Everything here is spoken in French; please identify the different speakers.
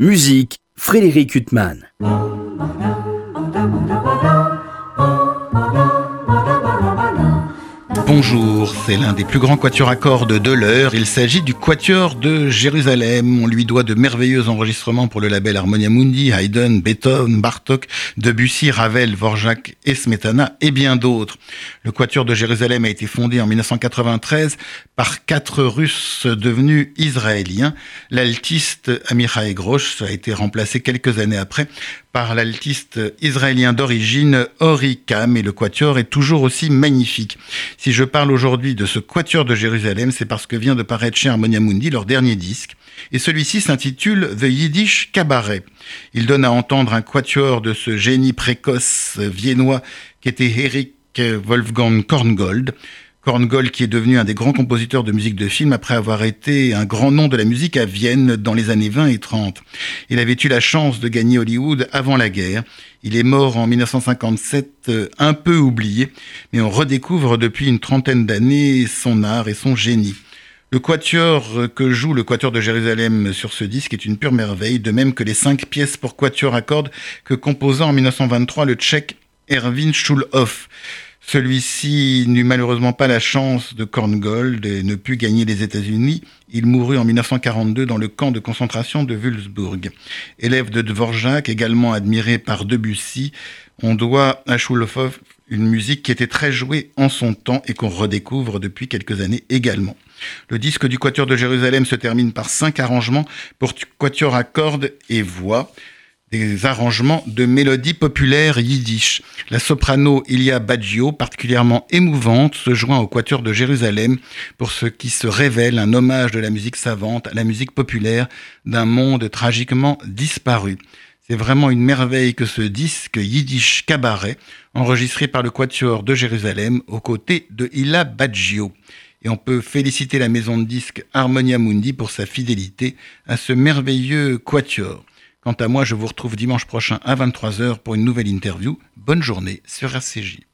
Speaker 1: Musique, Frédéric Huttman.
Speaker 2: Bonjour, c'est l'un des plus grands quatuors à cordes de l'heure. Il s'agit du quatuor de Jérusalem. On lui doit de merveilleux enregistrements pour le label Harmonia Mundi, Haydn, Beethoven, Bartok, Debussy, Ravel, Vorjak et Smetana et bien d'autres. Le quatuor de Jérusalem a été fondé en 1993 par quatre Russes devenus israéliens. L'altiste Amichai Grosh a été remplacé quelques années après par l'altiste israélien d'origine Ori Kam et le quatuor est toujours aussi magnifique. Si je parle aujourd'hui de ce quatuor de Jérusalem, c'est parce que vient de paraître chez Harmonia Mundi leur dernier disque et celui-ci s'intitule The Yiddish Cabaret. Il donne à entendre un quatuor de ce génie précoce viennois qui était Eric Wolfgang Korngold. Korngold qui est devenu un des grands compositeurs de musique de film après avoir été un grand nom de la musique à Vienne dans les années 20 et 30. Il avait eu la chance de gagner Hollywood avant la guerre. Il est mort en 1957, euh, un peu oublié, mais on redécouvre depuis une trentaine d'années son art et son génie. Le quatuor que joue le quatuor de Jérusalem sur ce disque est une pure merveille, de même que les cinq pièces pour quatuor à cordes que composa en 1923 le tchèque Erwin Schulhoff. Celui-ci n'eut malheureusement pas la chance de Korngold et ne put gagner les États-Unis. Il mourut en 1942 dans le camp de concentration de Wulzburg. Élève de Dvorak, également admiré par Debussy, on doit à Schulhoff une musique qui était très jouée en son temps et qu'on redécouvre depuis quelques années également. Le disque du Quatuor de Jérusalem se termine par cinq arrangements pour quatuor à cordes et voix des arrangements de mélodies populaires yiddish. La soprano Ilia Baggio, particulièrement émouvante, se joint au Quatuor de Jérusalem pour ce qui se révèle un hommage de la musique savante à la musique populaire d'un monde tragiquement disparu. C'est vraiment une merveille que ce disque Yiddish Cabaret, enregistré par le Quatuor de Jérusalem aux côtés de Ila Baggio. Et on peut féliciter la maison de disques Harmonia Mundi pour sa fidélité à ce merveilleux Quatuor. Quant à moi, je vous retrouve dimanche prochain à 23h pour une nouvelle interview. Bonne journée sur RCJ.